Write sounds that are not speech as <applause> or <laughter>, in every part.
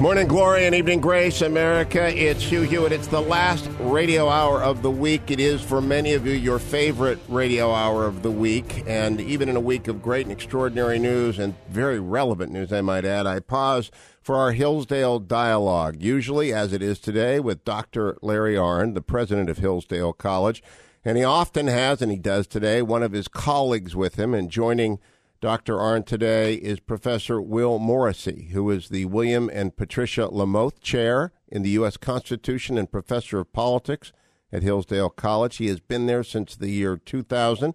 Morning glory and evening grace, America. It's Hugh Hewitt. It's the last radio hour of the week. It is for many of you your favorite radio hour of the week. And even in a week of great and extraordinary news and very relevant news, I might add, I pause for our Hillsdale dialogue, usually as it is today with Dr. Larry Arnn, the president of Hillsdale College. And he often has, and he does today, one of his colleagues with him and joining Dr. Arnn today is Professor Will Morrisey, who is the William and Patricia LaMothe Chair in the U.S. Constitution and Professor of Politics at Hillsdale College. He has been there since the year 2000.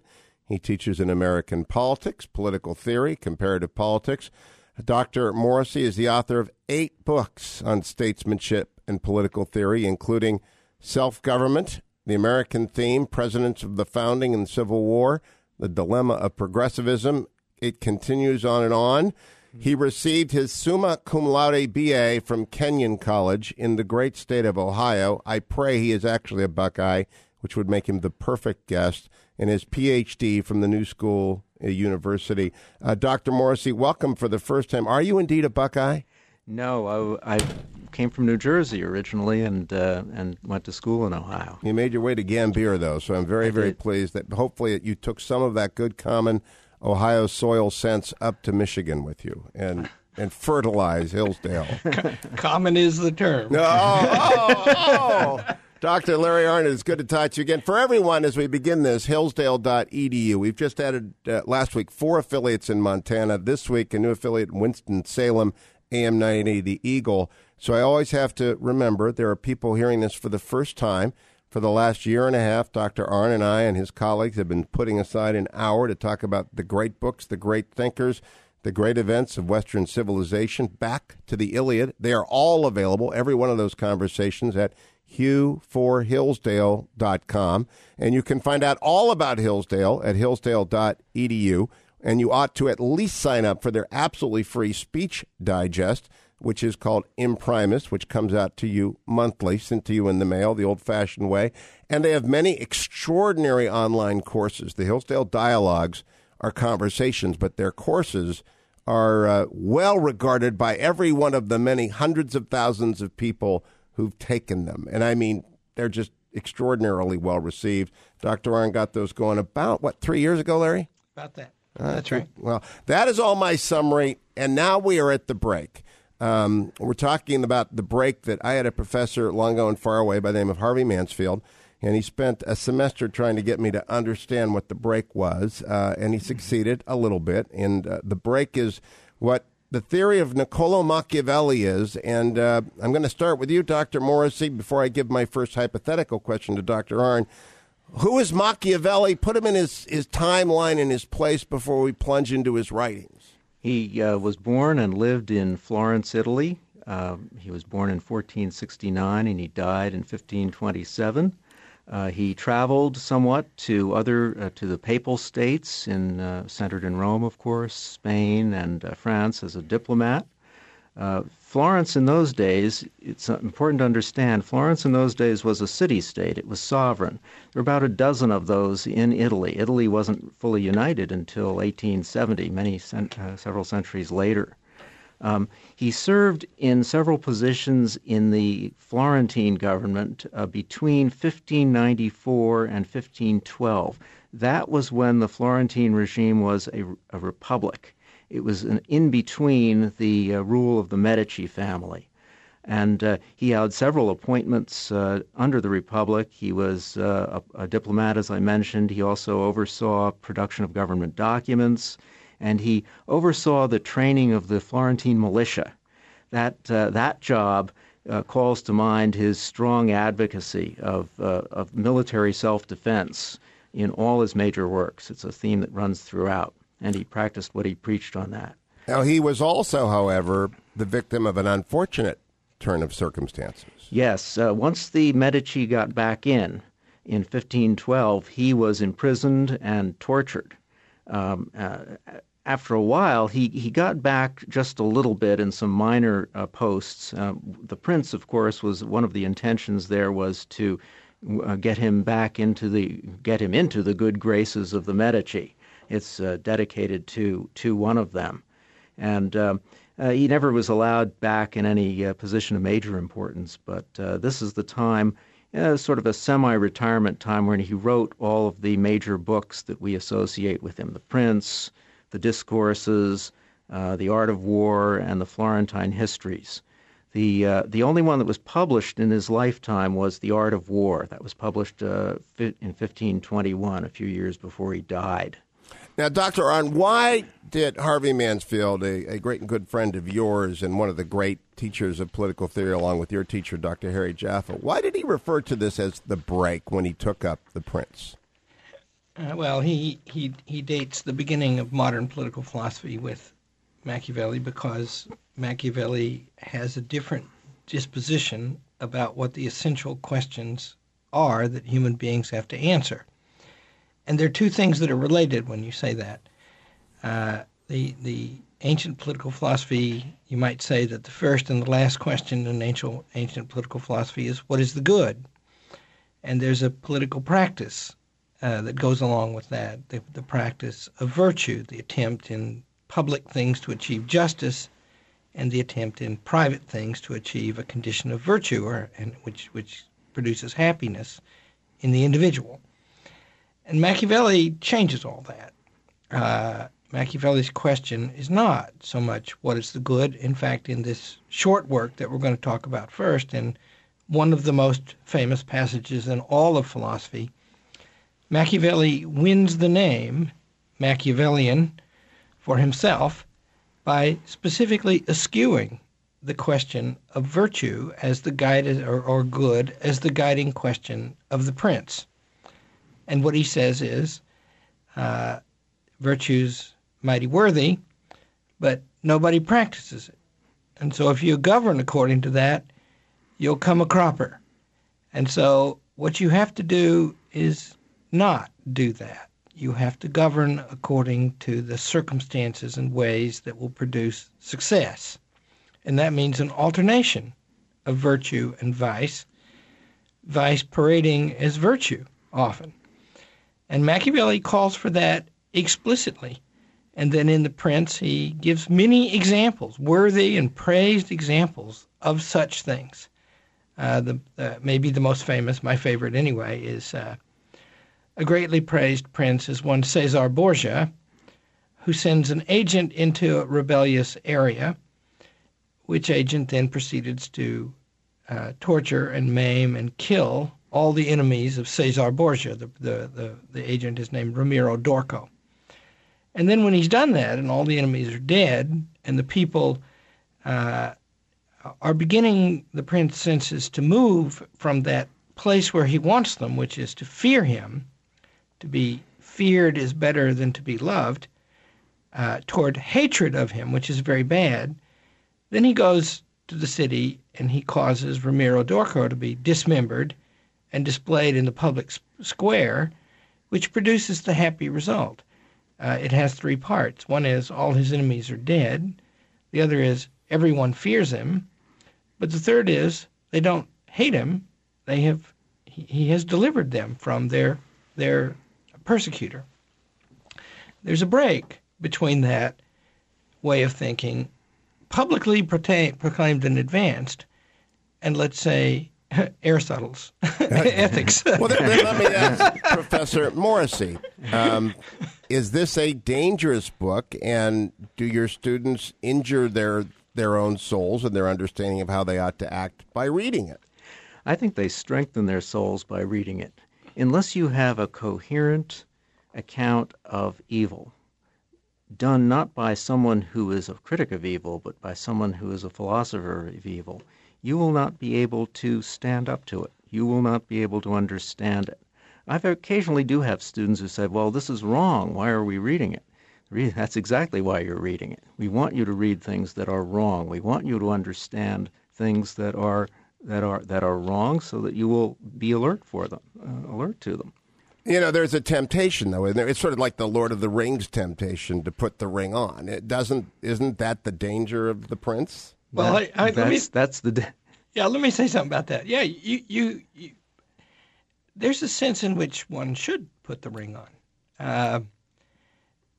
He teaches in American politics, political theory, comparative politics. Dr. Morrisey is the author of eight books on statesmanship and political theory, including Self Government, The American Theme, Presidents of the Founding and Civil War, The Dilemma of Progressivism, it continues on and on. He received his summa cum laude BA from Kenyon College in the great state of Ohio. I pray he is actually a Buckeye, which would make him the perfect guest, and his PhD from the New School University. Uh, Dr. Morrisey, welcome for the first time. Are you indeed a Buckeye? No, I, I came from New Jersey originally and uh, and went to school in Ohio. You made your way to Gambier, though, so I'm very, very pleased that hopefully you took some of that good common Ohio soil sense up to Michigan with you and and fertilize Hillsdale. <laughs> Common is the term. No, oh, oh, oh. Dr. Larry Arnn, it's good to talk to you again. For everyone, as we begin this, hillsdale.edu. We've just added uh, last week four affiliates in Montana. This week, a new affiliate in Winston-Salem, AM 980, The Eagle. So I always have to remember there are people hearing this for the first time. For the last year and a half, Dr. Arnn and I and his colleagues have been putting aside an hour to talk about the great books, the great thinkers, the great events of Western civilization, back to the Iliad. They are all available, every one of those conversations, at hughforhillsdale.com. And you can find out all about Hillsdale at hillsdale.edu. And you ought to at least sign up for their absolutely free speech digest which is called Imprimis, which comes out to you monthly, sent to you in the mail, the old fashioned way. And they have many extraordinary online courses. The Hillsdale Dialogues are conversations, but their courses are uh, well regarded by every one of the many hundreds of thousands of people who've taken them. And I mean, they're just extraordinarily well received. Dr. Arnn got those going about, what, three years ago, Larry? About that. Uh, That's right. Well, that is all my summary. And now we are at the break. Um, we're talking about the break that I had a professor long ago and far away by the name of Harvey Mansfield, and he spent a semester trying to get me to understand what the break was, uh, and he succeeded a little bit. And uh, the break is what the theory of Niccolo Machiavelli is. And uh, I'm going to start with you, Dr. Morrisey, before I give my first hypothetical question to Dr. Arnn. Who is Machiavelli? Put him in his, his timeline in his place before we plunge into his writings. He uh, was born and lived in Florence, Italy. Uh, he was born in 1469 and he died in 1527. Uh, he traveled somewhat to other uh, to the Papal States, in uh, centered in Rome, of course, Spain and uh, France as a diplomat. Uh, Florence in those days, it's important to understand, Florence in those days was a city state. It was sovereign. There were about a dozen of those in Italy. Italy wasn't fully united until 1870, many uh, several centuries later. Um, he served in several positions in the Florentine government uh, between 1594 and 1512. That was when the Florentine regime was a, a republic. It was an, in between the uh, rule of the Medici family. And uh, he had several appointments uh, under the Republic. He was uh, a, a, diplomat, as I mentioned. He also oversaw production of government documents, and he oversaw the training of the Florentine militia. That, uh, that job uh, calls to mind his strong advocacy of, of military self defense in all his major works. It's a theme that runs throughout and he practiced what he preached on that. Now, he was also, however, the victim of an unfortunate turn of circumstances. Yes. Uh, once the Medici got back in, in 1512, he was imprisoned and tortured. Um, uh, after a while, he, he got back just a little bit in some minor uh, posts. Uh, the prince, of course, was one of the intentions there was to uh, get him back into the get him into the good graces of the Medici. It's uh, dedicated to to one of them, and um, Uh, he never was allowed back in any uh, position of major importance, but uh, this is the time, uh, sort of a semi retirement time, when he wrote all of the major books that we associate with him The Prince, The Discourses, uh, The Art of War, and The Florentine Histories. The, uh, the only one that was published in his lifetime was The Art of War. That was published in 1521, a few years before he died. Now, Dr. Arnn, why did Harvey Mansfield, a, a, great and good friend of yours and one of the great teachers of political theory, along with your teacher, Dr. Harry Jaffa, why did he refer to this as the break when he took up the Prince? Uh, well, he, he, he dates the beginning of modern political philosophy with Machiavelli because Machiavelli has a different disposition about what the essential questions are that human beings have to answer and there are two things that are related when you say that. Uh, the the ancient political philosophy, you might say that the first and the last question in ancient ancient political philosophy is what is the good, and there's a political practice uh, that goes along with that. The, the practice of virtue, the attempt in public things to achieve justice, and the attempt in private things to achieve a condition of virtue, or and which which produces happiness in the individual. And Machiavelli changes all that. Uh, Machiavelli's question is not so much what is the good. In fact, in this short work that we're going to talk about first, in one of the most famous passages in all of philosophy, Machiavelli wins the name Machiavellian for himself by specifically eschewing the question of virtue as the guide or, or good as the guiding question of the prince. And what he says is, uh, virtue's mighty worthy, but nobody practices it. And so if you govern according to that, you'll come a cropper. And so what you have to do is not do that. You have to govern according to the circumstances and ways that will produce success. And that means an alternation of virtue and vice, vice parading as virtue often. And Machiavelli calls for that explicitly. And then in The Prince, he gives many examples, worthy and praised examples of such things. Uh, the uh, maybe the most famous, my favorite anyway, is uh, a greatly praised prince is one Caesar Borgia, who sends an agent into a rebellious area, which agent then proceeds to uh, torture and maim and kill all the enemies of Caesar Borgia. The, the, the, the agent is named Ramiro d'Orco. And then when he's done that and all the enemies are dead and the people uh, are beginning, the prince senses, to move from that place where he wants them, which is to fear him, to be feared is better than to be loved, uh, toward hatred of him, which is very bad. Then he goes to the city and he causes Ramiro d'Orco to be dismembered and displayed in the public square, which produces the happy result. Uh, it has three parts. One is all his enemies are dead. The other is everyone fears him. But the third is they don't hate him. They have he, he has delivered them from their their persecutor. There's a break between that way of thinking, publicly proclaimed and advanced, and let's say <laughs> Aristotle's <laughs> <laughs> ethics. well, then, then, let me ask Professor Morrisey: um, Is this a dangerous book, and do your students injure their their own souls and their understanding of how they ought to act by reading it? I think they strengthen their souls by reading it. Unless you have a coherent account of evil, done not by someone who is a critic of evil, but by someone who is a philosopher of evil you will not be able to stand up to it. You will not be able to understand it. I occasionally do have students who say, well, this is wrong. Why are we reading it? That's exactly why you're reading it. We want you to read things that are wrong. We want you to understand things that are that are that are wrong, so that you will be alert for them, uh, alert to them. You know, there's a temptation though? It's sort of like the Lord of the Rings temptation to put the ring on. It doesn't. Isn't that the danger of the prince? Well, that, I, I, that's, me, that's the. Yeah, let me say something about that. Yeah, you, you, you, there's a sense in which one should put the ring on. Uh,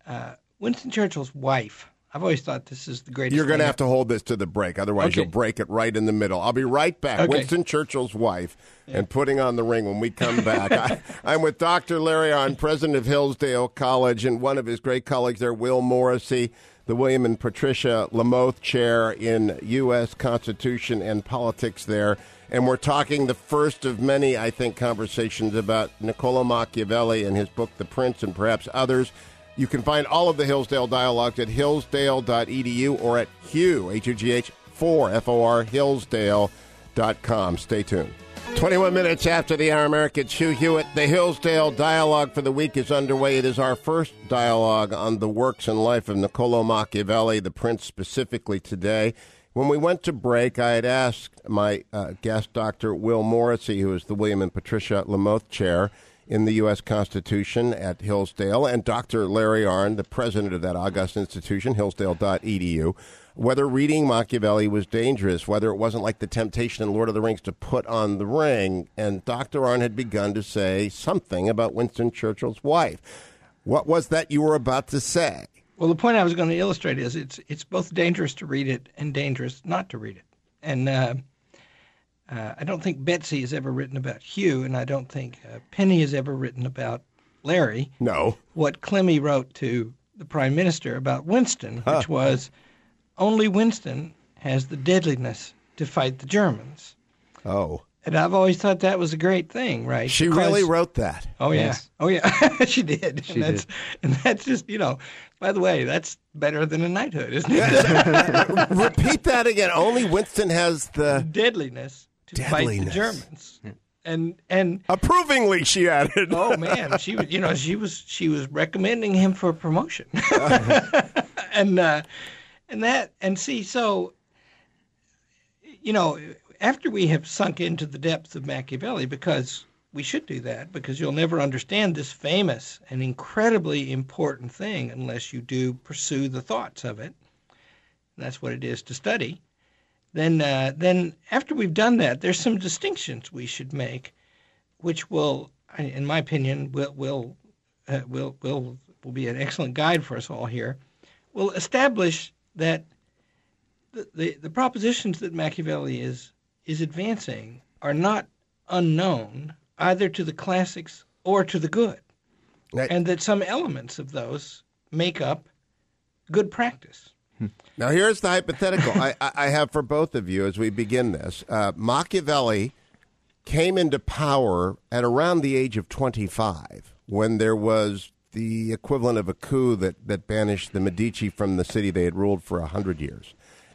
uh, Winston Churchill's wife I've always thought this is the greatest. You're going to have to hold this to the break, otherwise Okay. you'll break it right in the middle. I'll be right back. Okay. Winston Churchill's wife and putting on the ring when we come back. I, <laughs> I'm with Dr. Larry Arnn president of Hillsdale College, and one of his great colleagues there, Will Morrisey, the William and Patricia LaMothe Chair in U.S. Constitution and Politics there. And we're talking the first of many, I think, conversations about Niccolo Machiavelli and his book, The Prince, and perhaps others. You can find all of the Hillsdale dialogues at hillsdale.edu or at Hugh, H-U-G-H, 4, F-O-R, hillsdale.com. Stay tuned. 21 minutes after the hour, American Hugh Hewitt. The Hillsdale dialogue for the week is underway. It is our first dialogue on the works and life of Niccolo Machiavelli, the prince specifically today. When we went to break, I had asked my uh, guest, Dr. Will Morrisey, who is the William and Patricia LaMothe Chair in the U.S. Constitution at Hillsdale, and Dr. Larry Arnn, the president of that august institution, hillsdale.edu, whether reading Machiavelli was dangerous, whether it wasn't like the temptation in Lord of the Rings to put on the ring. And Dr. Arnn had begun to say something about Winston Churchill's wife. What was that you were about to say? Well, the point I was going to illustrate is it's it's both dangerous to read it and dangerous not to read it. And uh, uh, I don't think Betsy has ever written about Hugh, and I don't think uh, Penny has ever written about Larry. No. What Clemmy wrote to the Prime Minister about Winston, which was only Winston has the deadliness to fight the Germans. Oh. And I've always thought that was a great thing, right? She Because- really wrote that. Oh yeah. Yes. Oh yeah. <laughs> she did. She and that's did. and that's just, you know, by the way, that's better than a knighthood, isn't it? <laughs> Repeat that again. Only Winston has the. Deadliness to fight the Germans. And and Approvingly, she added. oh <laughs> man, she was you know, she was she was recommending him for promotion. and uh and that and see so you know, after we have sunk into the depths of Machiavelli, because we should do that, because you'll never understand this famous and incredibly important thing unless you do pursue the thoughts of it. That's what it is to study. Then, uh, then after we've done that, there's some distinctions we should make, which will, in my opinion, will will uh, will will will be an excellent guide for us all here. Will establish that the, the, the propositions that Machiavelli is is advancing are not unknown either to the classics or to the good, Right. and that some elements of those make up good practice. Now, here's the hypothetical I, I I have for both of you as we begin this. Uh, Machiavelli came into power at around the age of 25 when there was the equivalent of a coup that, that banished the Medici from the city they had ruled for 100 years.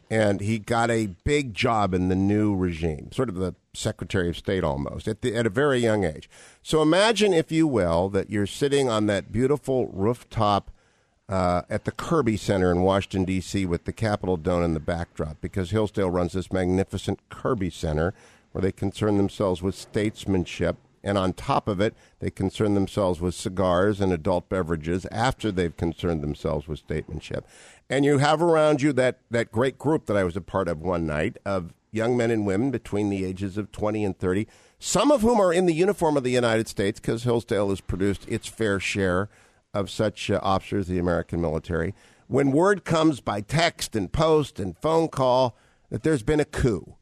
And he got a big job in the new regime, sort of the Secretary of State almost, at, the, at a very young age. So imagine, if you will, that you're sitting on that beautiful rooftop uh, at the Kirby Center in Washington, D.C., with the Capitol Dome in the backdrop, because Hillsdale runs this magnificent Kirby Center where they concern themselves with statesmanship. And on top of it, they concern themselves with cigars and adult beverages after they've concerned themselves with statesmanship. And you have around you that, that great group that I was a part of one night of young men and women between the ages of 20 and 30, some of whom are in the uniform of the United States because Hillsdale has produced its fair share of such uh, officers of the American military. When word comes by text and post and phone call that there's been a coup,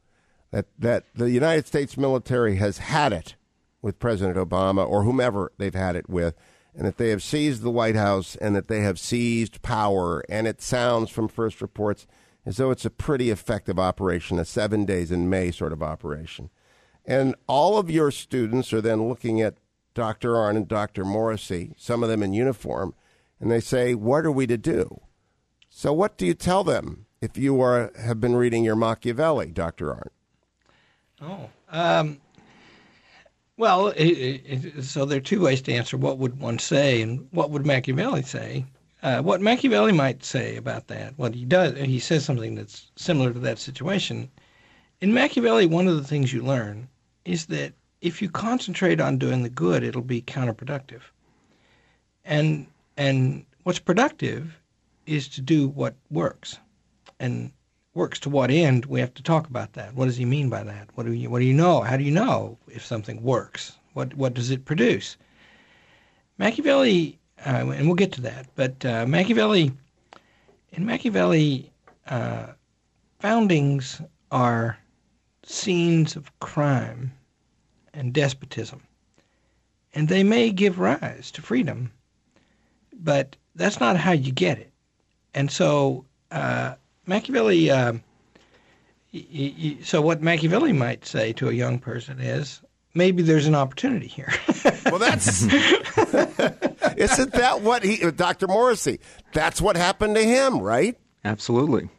that, that the United States military has had it with President Obama or whomever they've had it with, and that they have seized the White House and that they have seized power, and it sounds from first reports as though it's a pretty effective operation, a seven days in May sort of operation. And all of your students are then looking at Dr. Arnn and Dr. Morrisey, some of them in uniform, and they say, What are we to do? So, what do you tell them if you are, have been reading your Machiavelli, Dr. Arnn? Oh, um, well, it, it, so there are two ways to answer. What would one say, and what would Machiavelli say? Uh, what Machiavelli might say about that, what he does, he says something that's similar to that situation. In Machiavelli, one of the things you learn is that if you concentrate on doing the good, it'll be counterproductive. And and what's productive is to do what works, and works to what end? We have to talk about that. What does he mean by that? What do you what do you know? How do you know if something works? What what does it produce? Machiavelli, uh, and we'll get to that, but uh, Machiavelli in Machiavelli, uh, foundings are scenes of crime and despotism, and they may give rise to freedom, but that's not how you get it. And so uh, Machiavelli. Uh, so what Machiavelli might say to a young person is, maybe there's an opportunity here. well, that's <laughs> isn't that what he, Dr. Morrisey? That's what happened to him, right? Absolutely.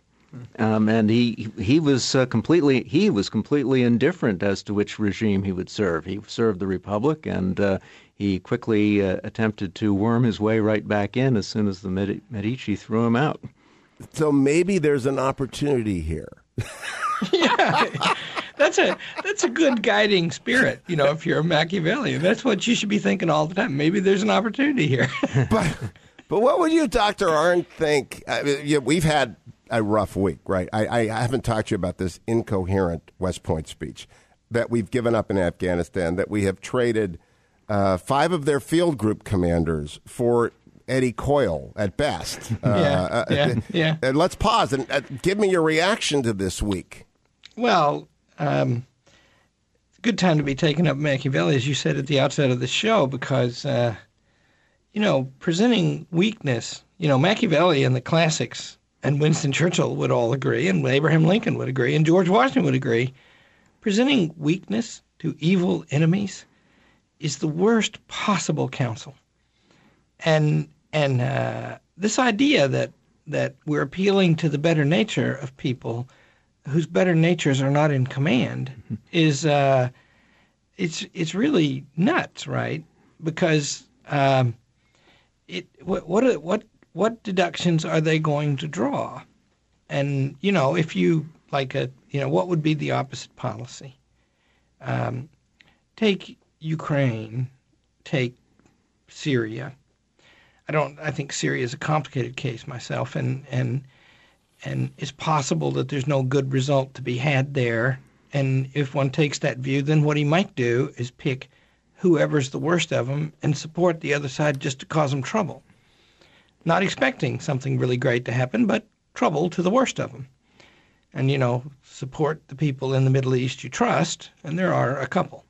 Um, and he he was uh, completely he was completely indifferent as to which regime he would serve. He served the republic, and uh, he quickly uh, attempted to worm his way right back in as soon as the Medici threw him out. So maybe there's an opportunity here. <laughs> yeah, that's a that's a good guiding spirit. You know, if you're a Machiavellian, that's what you should be thinking all the time. Maybe there's an opportunity here. <laughs> but but what would you, Doctor Arnn, think? I mean, yeah, we've had a rough week, right? I, I haven't talked to you about this incoherent West Point speech that we've given up in Afghanistan. That we have traded uh, five of their field group commanders for Eddie Coyle at best. <laughs> Uh, yeah, uh, yeah, yeah. And let's pause and uh, give me your reaction to this week. Well, um, it's a good time to be taking up Machiavelli, as you said at the outset of the show, because uh, you know presenting weakness. You know Machiavelli and the classics, and Winston Churchill would all agree, and Abraham Lincoln would agree, and George Washington would agree. Presenting weakness to evil enemies is the worst possible counsel and and uh, this idea that that we're appealing to the better nature of people whose better natures are not in command mm-hmm. is uh, it's it's really nuts, right? Because um, it what what what what deductions are they going to draw? And you know, if you like a you know, what would be the opposite policy? Um, take Ukraine, take Syria I don't. I think Syria is a complicated case myself, and and and it's possible that there's no good result to be had there. And if one takes that view, then what he might do is pick whoever's the worst of them and support the other side just to cause them trouble, not expecting something really great to happen, but trouble to the worst of them. And you know, support the people in the Middle East you trust, and there are a couple.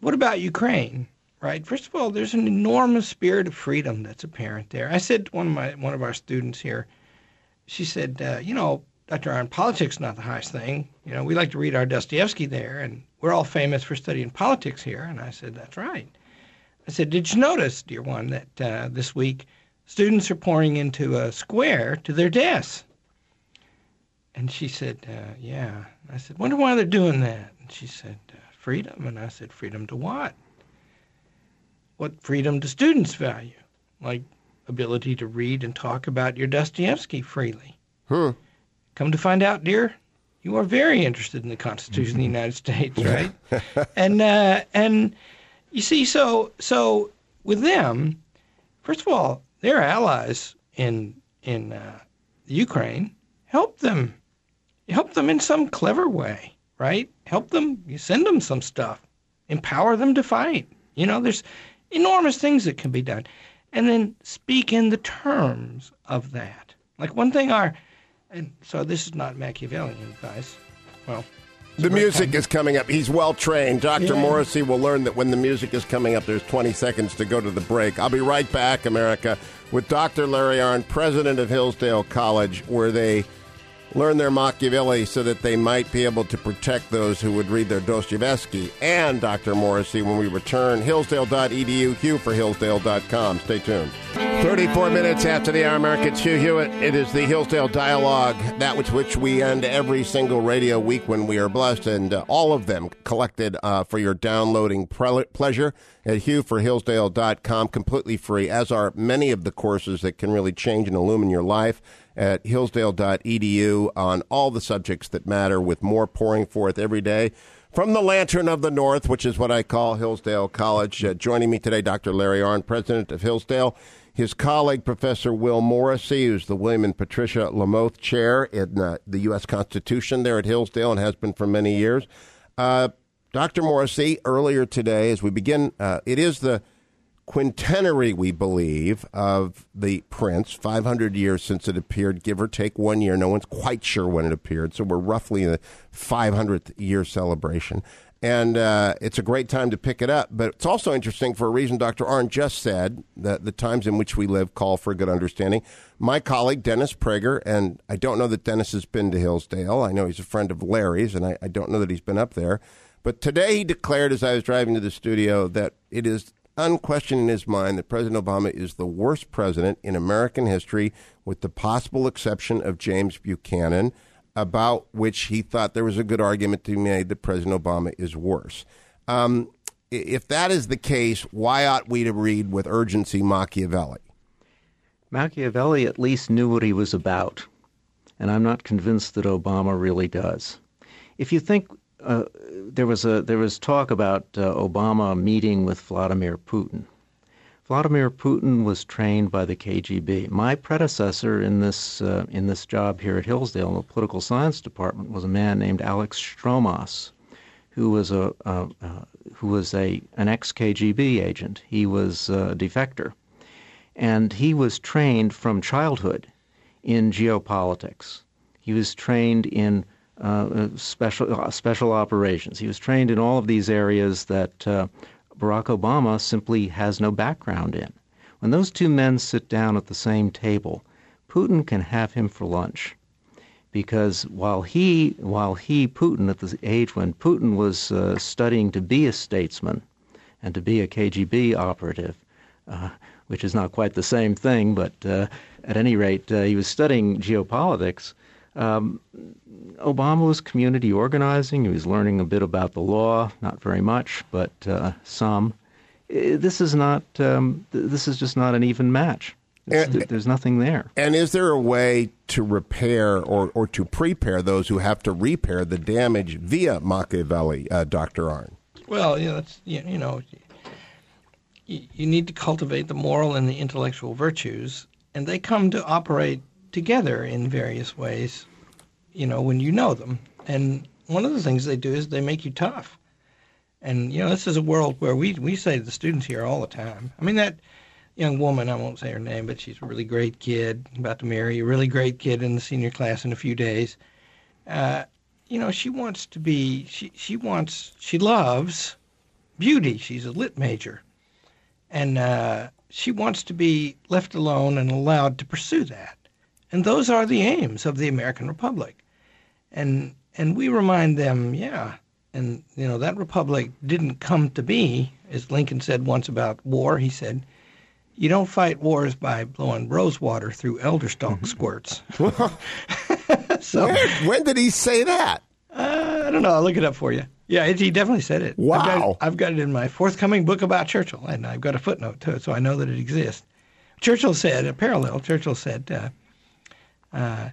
What about Ukraine? Right? First of all, there's an enormous spirit of freedom that's apparent there. I said to one of my one of our students here, she said, uh, you know, Dr. Arnn, politics not the highest thing. You know, we like to read our Dostoevsky there, and we're all famous for studying politics here. And I said, that's right. I said, did you notice, dear one, that uh, this week students are pouring into a square to their desks? And she said, uh, yeah. I said, wonder why they're doing that. And she said, uh, freedom. And I said, freedom to what? What freedom do students value? Like ability to read and talk about your Dostoevsky freely. Hmm. Come to find out, dear, you are very interested in the Constitution of the United States, right? <laughs> and uh, and you see, so so with them, first of all, their allies in in uh, Ukraine help them, help them in some clever way, right? Help them, you send them some stuff, empower them to fight. You know, there's enormous things that can be done. And then speak in the terms of that. Like one thing our, and so this is not Machiavellian advice. Well, the music is coming up. He's well trained. Dr. Yeah. Morrisey will learn that when the music is coming up, there's 20 seconds to go to the break. I'll be right back, America, with Dr. Larry Arnn, president of Hillsdale College, where they learn their Machiavelli so that they might be able to protect those who would read their Dostoevsky. And Dr. Morrisey, when we return, hillsdale.edu, Hugh for hillsdale.com. Stay tuned. 34 minutes after the hour it's Hugh Hewitt. It is the Hillsdale Dialogue, that with which we end every single radio week when we are blessed, and uh, all of them collected uh, for your downloading pre- pleasure at hughforhillsdale.com, completely free, as are many of the courses that can really change and illumine your life at hillsdale.edu on all the subjects that matter, with more pouring forth every day. From the Lantern of the North, which is what I call Hillsdale College, uh, joining me today, Dr. Larry Arnn, president of Hillsdale. His colleague, Professor Will Morrisey, who's the William and Patricia LaMothe Chair in uh, the U.S. Constitution there at Hillsdale and has been for many years. Uh, Dr. Morrisey, earlier today, as we begin, uh, it is the quintenary, we believe, of the Prince, 500 years since it appeared, give or take one year. No one's quite sure when it appeared, so we're roughly in the 500th year celebration. And uh, it's a great time to pick it up. But it's also interesting for a reason Dr. Arnn just said that the times in which we live call for a good understanding. My colleague, Dennis Prager, and I don't know that Dennis has been to Hillsdale. I know he's a friend of Larry's, and I, I don't know that he's been up there. But today he declared as I was driving to the studio that it is unquestioned in his mind that President Obama is the worst president in American history, with the possible exception of James Buchanan, about which he thought there was a good argument to be made that President Obama is worse. Um, if that is the case, why ought we to read with urgency Machiavelli? Machiavelli at least knew what he was about, and I'm not convinced that Obama really does. If you think uh, there was a there was talk about uh, Obama meeting with Vladimir Putin. Vladimir Putin was trained by the KGB. My predecessor in this uh, in this job here at Hillsdale in the political science department was a man named Alex Shtromas, who was a who was a an ex KGB agent. He was a defector, and he was trained from childhood in geopolitics. He was trained in uh, special uh, special operations. He was trained in all of these areas that uh, Barack Obama simply has no background in. When those two men sit down at the same table, Putin can have him for lunch, because while he while he Putin at the age when Putin was uh, studying to be a statesman and to be a KGB operative, uh, which is not quite the same thing, but uh, at any rate, he was studying geopolitics. Um, Obama was community organizing. He was learning a bit about the law, not very much, but uh, some. This is not. Um, this is just not an even match. And, there's nothing there. And is there a way to repair or, or to prepare those who have to repair the damage via Machiavelli, uh, Dr. Arnn? Well, you know, it's, you know, you, you need to cultivate the moral and the intellectual virtues, and they come to operate together in various ways you know, when you know them. And one of the things they do is they make you tough. And you know, this is a world where we we say to the students here all the time. I mean, that young woman, I won't say her name, but she's a really great kid, about to marry a really great kid in the senior class in a few days. Uh, you know, she wants to be. She she wants. She loves beauty. She's a lit major, and uh, she wants to be left alone and allowed to pursue that. And those are the aims of the American Republic and and we remind them, yeah, and you know that republic didn't come to be, as Lincoln said once about war. He said, "You don't fight wars by blowing rosewater through elder stalk mm-hmm. squirts." <laughs> <laughs> so when, when, did he say that? Uh, I don't know. I'll look it up for you. Yeah, it, he definitely said it. Wow. I've got it, I've got it in my forthcoming book about Churchill, and I've got a footnote to it, so I know that it exists. Churchill said, a parallel. Churchill said. Uh, uh,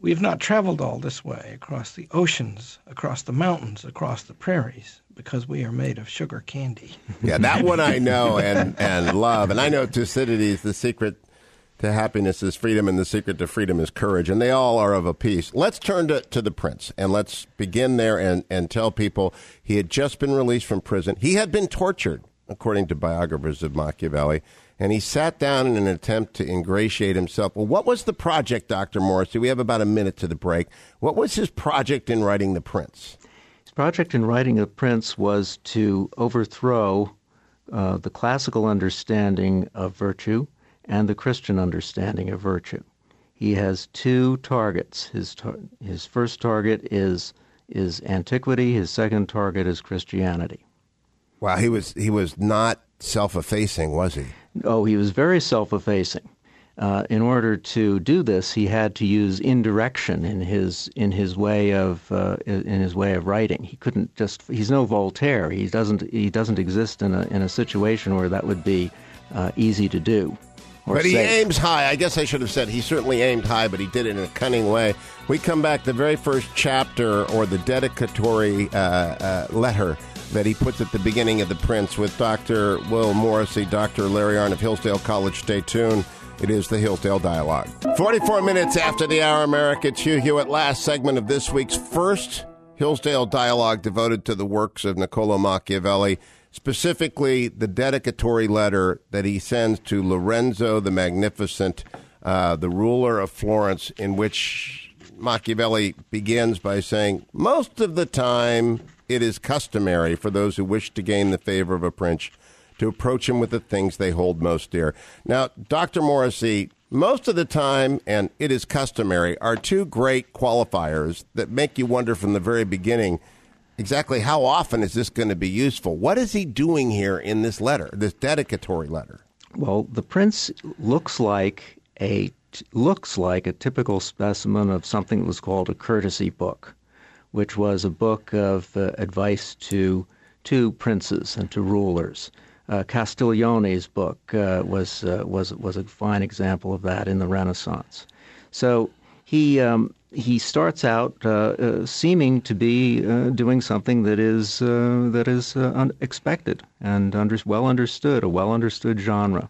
we have not traveled all this way across the oceans, across the mountains, across the prairies, because we are made of sugar candy. <laughs> yeah, that one I know and, and love. And I know Thucydides, the secret to happiness is freedom, and the secret to freedom is courage. And they all are of a piece. Let's turn to, to the prince, and let's begin there and, and tell people he had just been released from prison. He had been tortured, according to biographers of Machiavelli and he sat down in an attempt to ingratiate himself. Well, what was the project, Dr. Morrisey? We have about a minute to the break. What was his project in writing The Prince? His project in writing The Prince was to overthrow uh, the classical understanding of virtue and the Christian understanding of virtue. He has two targets. His, tar- his first target is, is antiquity, his second target is Christianity. Wow, he was, he was not self effacing, was he? Oh, he was very self effacing. Uh, in order to do this, he had to use indirection in his in his way of uh, in his way of writing. He couldn't just. He's no Voltaire. He doesn't he doesn't exist in a in a situation where that would be uh, easy to do. But he safe. aims high. I guess I should have said he certainly aimed high, but he did it in a cunning way. We come back the very first chapter or the dedicatory uh, uh, letter that he puts at the beginning of The Prince with Dr. Will Morrisey, Dr. Larry Arnn of Hillsdale College. Stay tuned. It is the Hillsdale Dialogue. 44 minutes after the hour, America. It's Hugh Hewitt. Last segment of this week's first Hillsdale Dialogue devoted to the works of Niccolo Machiavelli. specifically the dedicatory letter that he sends to Lorenzo the Magnificent, uh, the ruler of Florence, in which Machiavelli begins by saying, Most of the time, it is customary for those who wish to gain the favor of a prince to approach him with the things they hold most dear. Now, Dr. Morrisey, most of the time, and it is customary, are two great qualifiers that make you wonder from the very beginning exactly how often is this going to be useful. What is he doing here in this letter, this dedicatory letter? Well, the prince looks like a looks like a typical specimen of something that was called a courtesy book, which was a book of uh, advice to to princes and to rulers. Uh, Castiglione's book uh, was uh, was was a fine example of that in the Renaissance. So he um, he starts out uh, seeming to be doing something that is that is unexpected and under, well understood, a well understood genre,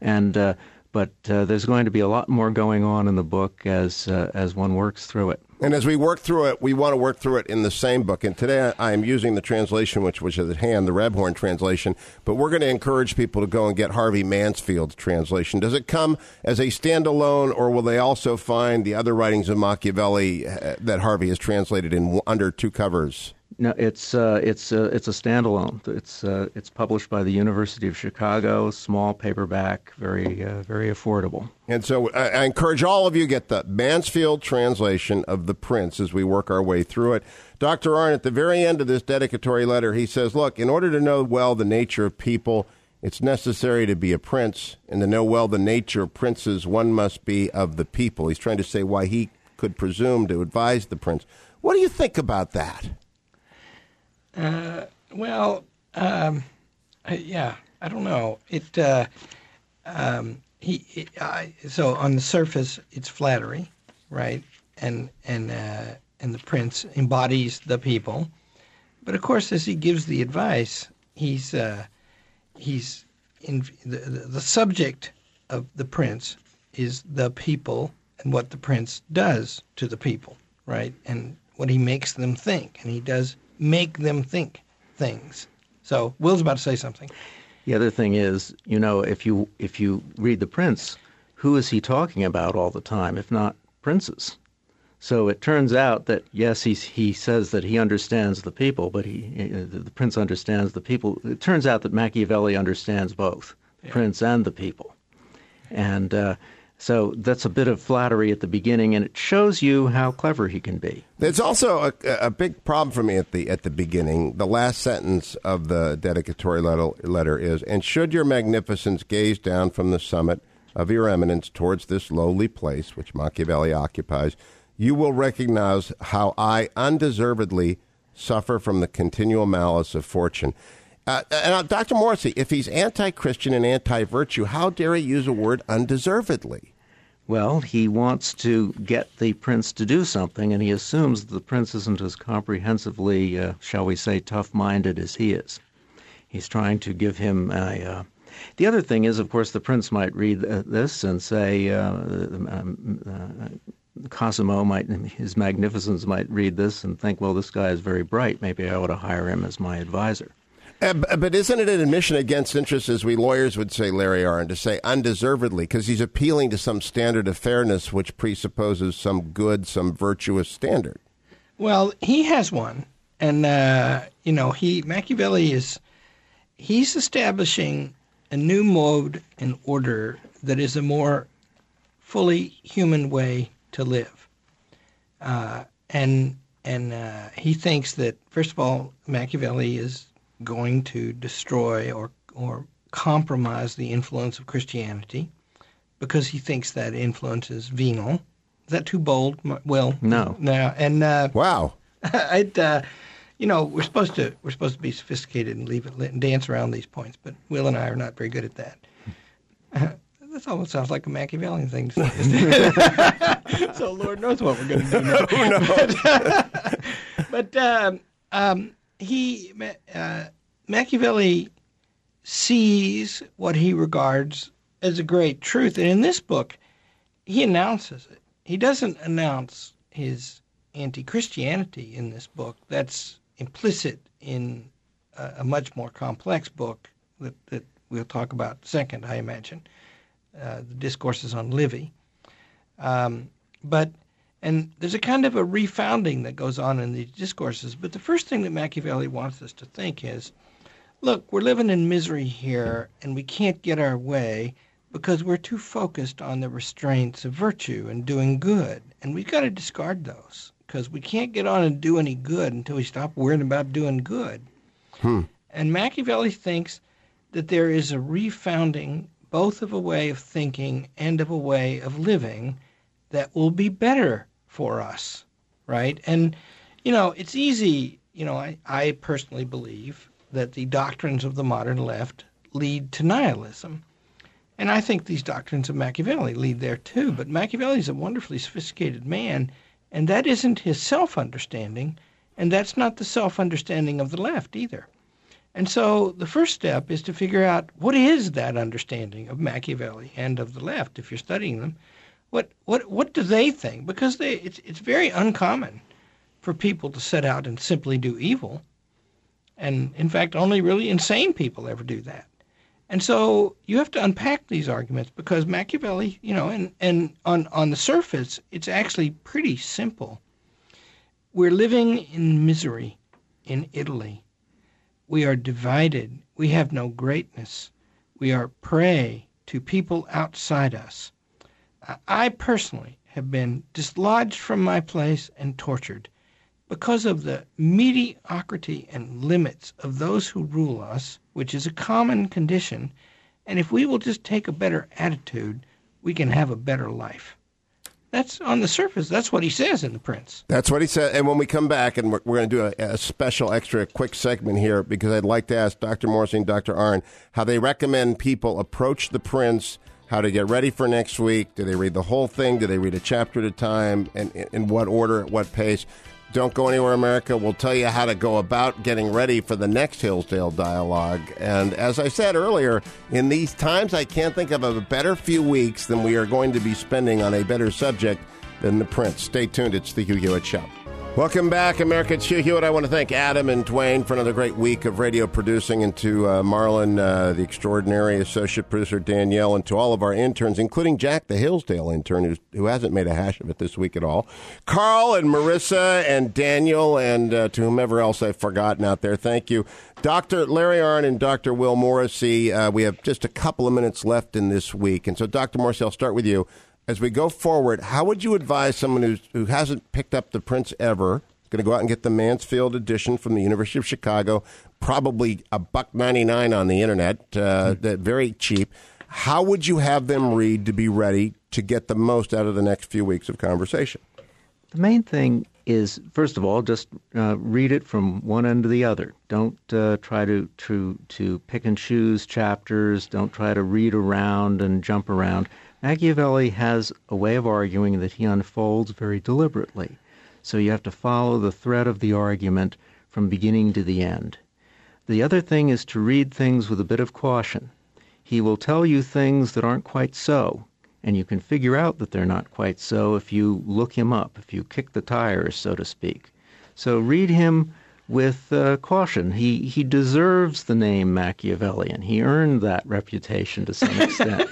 and but there's going to be a lot more going on in the book as as one works through it. And as we work through it, we want to work through it in the same book. And today I am using the translation which was at hand, the Rebhorn translation. But we're going to encourage people to go and get Harvey Mansfield's translation. Does it come as a standalone, or will they also find the other writings of Machiavelli uh, that Harvey has translated in under two covers? No, it's uh, it's uh, it's a standalone. It's uh, it's published by the University of Chicago, small paperback, very uh, very affordable. And so I, I, encourage all of you get the Mansfield translation of The Prince as we work our way through it. Dr. Arnn, at the very end of this dedicatory letter, he says, "Look, in order to know well the nature of people." It's necessary to be a prince, and to know well the nature of princes, one must be of the people. He's trying to say why he could presume to advise the prince. What do you think about that? Uh, well, um, yeah, I don't know. It uh, um, he it, I, so on the surface it's flattery, right? And and uh, and the prince embodies the people, but of course, as he gives the advice, he's uh, he's in the, the subject of the prince is the people and what the prince does to the people, right? And what he makes them think, and he does make them think things. So Will's about to say something. The other thing is, you know, if you if you read the Prince, who is he talking about all the time, if not princes? So it turns out that yes, he he says that he understands the people, but he the prince understands the people. It turns out that Machiavelli understands both, yeah. prince and the people, and uh, so that's a bit of flattery at the beginning, and it shows you how clever he can be. There's also a, a big problem for me at the at the beginning. The last sentence of the dedicatory letter, letter is, "And should your magnificence gaze down from the summit of your eminence towards this lowly place which Machiavelli occupies, you will recognize how I undeservedly suffer from the continual malice of fortune." Uh, and uh, Dr. Morrisey, if he's anti-Christian and anti-virtue, how dare he use a word undeservedly? Well, he wants to get the prince to do something, and he assumes that the prince isn't as comprehensively, uh, shall we say, tough-minded as he is. He's trying to give him a. Uh, the other thing is, of course, the prince might read uh, this and say, uh, um, Cosimo might, his magnificence might read this and think, well, this guy is very bright. Maybe I ought to hire him as my advisor. Uh, but isn't it an admission against interest, as we lawyers would say, Larry Arnn, to say undeservedly, because he's appealing to some standard of fairness which presupposes some good, some virtuous standard? Well, he has one, and uh, you know, he Machiavelli is he's establishing a new mode and order that is a more fully human way to live, uh, and and uh, he thinks that first of all, Machiavelli is going to destroy or or compromise the influence of Christianity because he thinks that influence is venal. Is that too bold? Well, no, <laughs> no. And uh, wow, <laughs> I'd, uh, you know, we're supposed to we're supposed to be sophisticated and leave it and dance around these points, but Will and I are not very good at that. <laughs> Uh, this almost sounds like a Machiavellian thing to say. so Lord knows what we're going to do now. Who knows? but um, um, he uh, Machiavelli sees what he regards as a great truth, and in this book, he announces it. He doesn't announce his anti-Christianity in this book. That's implicit in a, a much more complex book that, that we'll talk about second, I imagine. Uh, the discourses on Livy. Um, but and there's a kind of a refounding that goes on in these discourses. But the first thing that Machiavelli wants us to think is, look, we're living in misery here, and we can't get our way because we're too focused on the restraints of virtue and doing good, and we've got to discard those because we can't get on and do any good until we stop worrying about doing good. Hmm. And Machiavelli thinks that there is a refounding both of a way of thinking and of a way of living that will be better for us, right? And, you know, it's easy, you know, I, I personally believe that the doctrines of the modern left lead to nihilism. And I think these doctrines of Machiavelli lead there too. But Machiavelli is a wonderfully sophisticated man, and that isn't his self understanding, and that's not the self understanding of the left either. And so the first step is to figure out what is that understanding of Machiavelli and of the left if you're studying them. What what what do they think? Because they it's it's very uncommon for people to set out and simply do evil. And in fact, only really insane people ever do that. And so you have to unpack these arguments because Machiavelli, you know, and, and on, on the surface, it's actually pretty simple. We're living in misery in Italy. We are divided. We have no greatness. We are prey to people outside us. I personally have been dislodged from my place and tortured because of the mediocrity and limits of those who rule us, which is a common condition. And if we will just take a better attitude, we can have a better life. That's on the surface. That's what he says in The Prince. That's what he said. And when we come back, and we're, we're going to do a, a, special, extra, quick segment here because I'd like to ask Dr. Morrisey and Dr. Arnn how they recommend people approach The Prince, how to get ready for next week. Do they read the whole thing? Do they read a chapter at a time? And in what order, at what pace? Don't Go Anywhere America We'll tell you how to go about getting ready for the next Hillsdale dialogue. And as I said earlier, in these times, I can't think of a better few weeks than we are going to be spending on a better subject than the Prince. Stay tuned. It's the Hugh Hewitt Show. Welcome back, America. It's Hugh Hewitt. I want to thank Adam and Dwayne for another great week of radio producing, and to uh, Marlon, uh, the extraordinary associate producer, Danielle, and to all of our interns, including Jack, the Hillsdale intern, who hasn't made a hash of it this week at all. Carl and Marissa and Daniel, and uh, to whomever else I've forgotten out there, thank you. Dr. Larry Arnn and Dr. Will Morrisey, uh, we have just a couple of minutes left in this week. And so, Dr. Morrisey, I'll start with you as we go forward, how would you advise someone who's, who hasn't picked up the Prince ever, going to go out and get the Mansfield edition from the University of Chicago, probably a buck ninety nine on the internet, uh, mm-hmm. very cheap. How would you have them read to be ready to get the most out of the next few weeks of conversation? The main thing is, first of all, just uh, read it from one end to the other. Don't uh, try to, to to pick and choose chapters. Don't try to read around and jump around Machiavelli has a way of arguing that he unfolds very deliberately. So you have to follow the thread of the argument from beginning to the end. The other thing is to read things with a bit of caution. He will tell you things that aren't quite so, and you can figure out that they're not quite so if you look him up, if you kick the tires, so to speak. So read him with uh, caution. He he deserves the name Machiavellian. He earned that reputation to some <laughs> extent.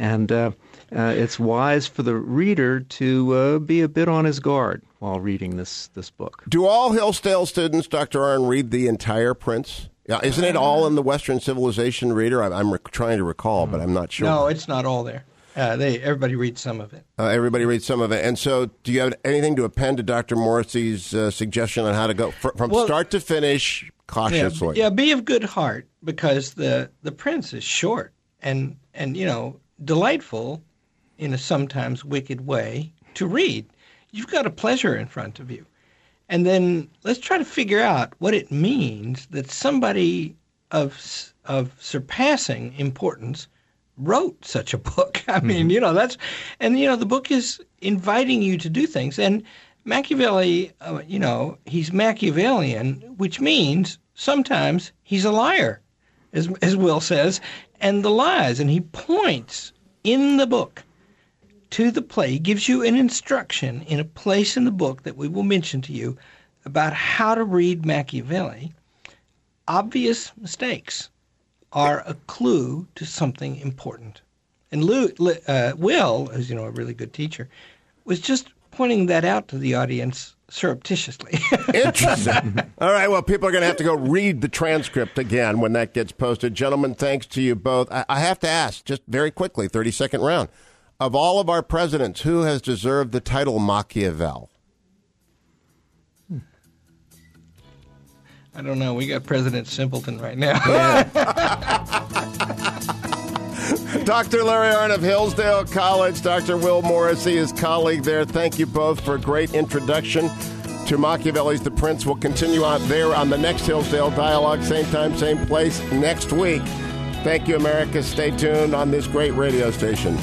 And uh, uh, it's wise for the reader to uh, be a bit on his guard while reading this, this book. Do all Hillsdale students, Dr. Arnn, read the entire Prince? Yeah, isn't it all in the Western Civilization reader? I'm, I'm re- trying to recall, but I'm not sure. No, it's not all there. Uh, they everybody reads some of it. Uh, everybody reads some of it, and so do you have anything to append to Dr. Morrisey's uh, suggestion on how to go fr- from well, start to finish cautiously? Yeah, yeah, be of good heart because the the prince is short, and and you know delightful in a sometimes wicked way to read. You've got a pleasure in front of you. And then let's try to figure out what it means that somebody of of surpassing importance wrote such a book. <laughs> I mean, mm-hmm. you know, that's and you know the book is inviting you to do things and Machiavelli, uh, you know, he's Machiavellian, which means sometimes he's a liar, as as Will says, and the lies. And he points in the book to the play, he gives you an instruction in a place in the book that we will mention to you about how to read Machiavelli. obvious mistakes are a clue to something important. And Lou, uh, Will, as you know, a really good teacher, was just pointing that out to the audience surreptitiously. <laughs> Interesting. <laughs> All right. Well, people are going to have to go read the transcript again when that gets posted. Gentlemen, thanks to you both. I, I have to ask, just very quickly, 30 second round. Of all of our presidents, who has deserved the title Machiavel? Hmm. I don't know. We got President Simpleton right now. <laughs> Dr. Larry Arnn of Hillsdale College, Dr. Will Morrisey, his colleague there. Thank you both for a great introduction to Machiavelli's The Prince. We'll continue out there on the next Hillsdale Dialogue, same time, same place next week. Thank you, America. Stay tuned on this great radio station.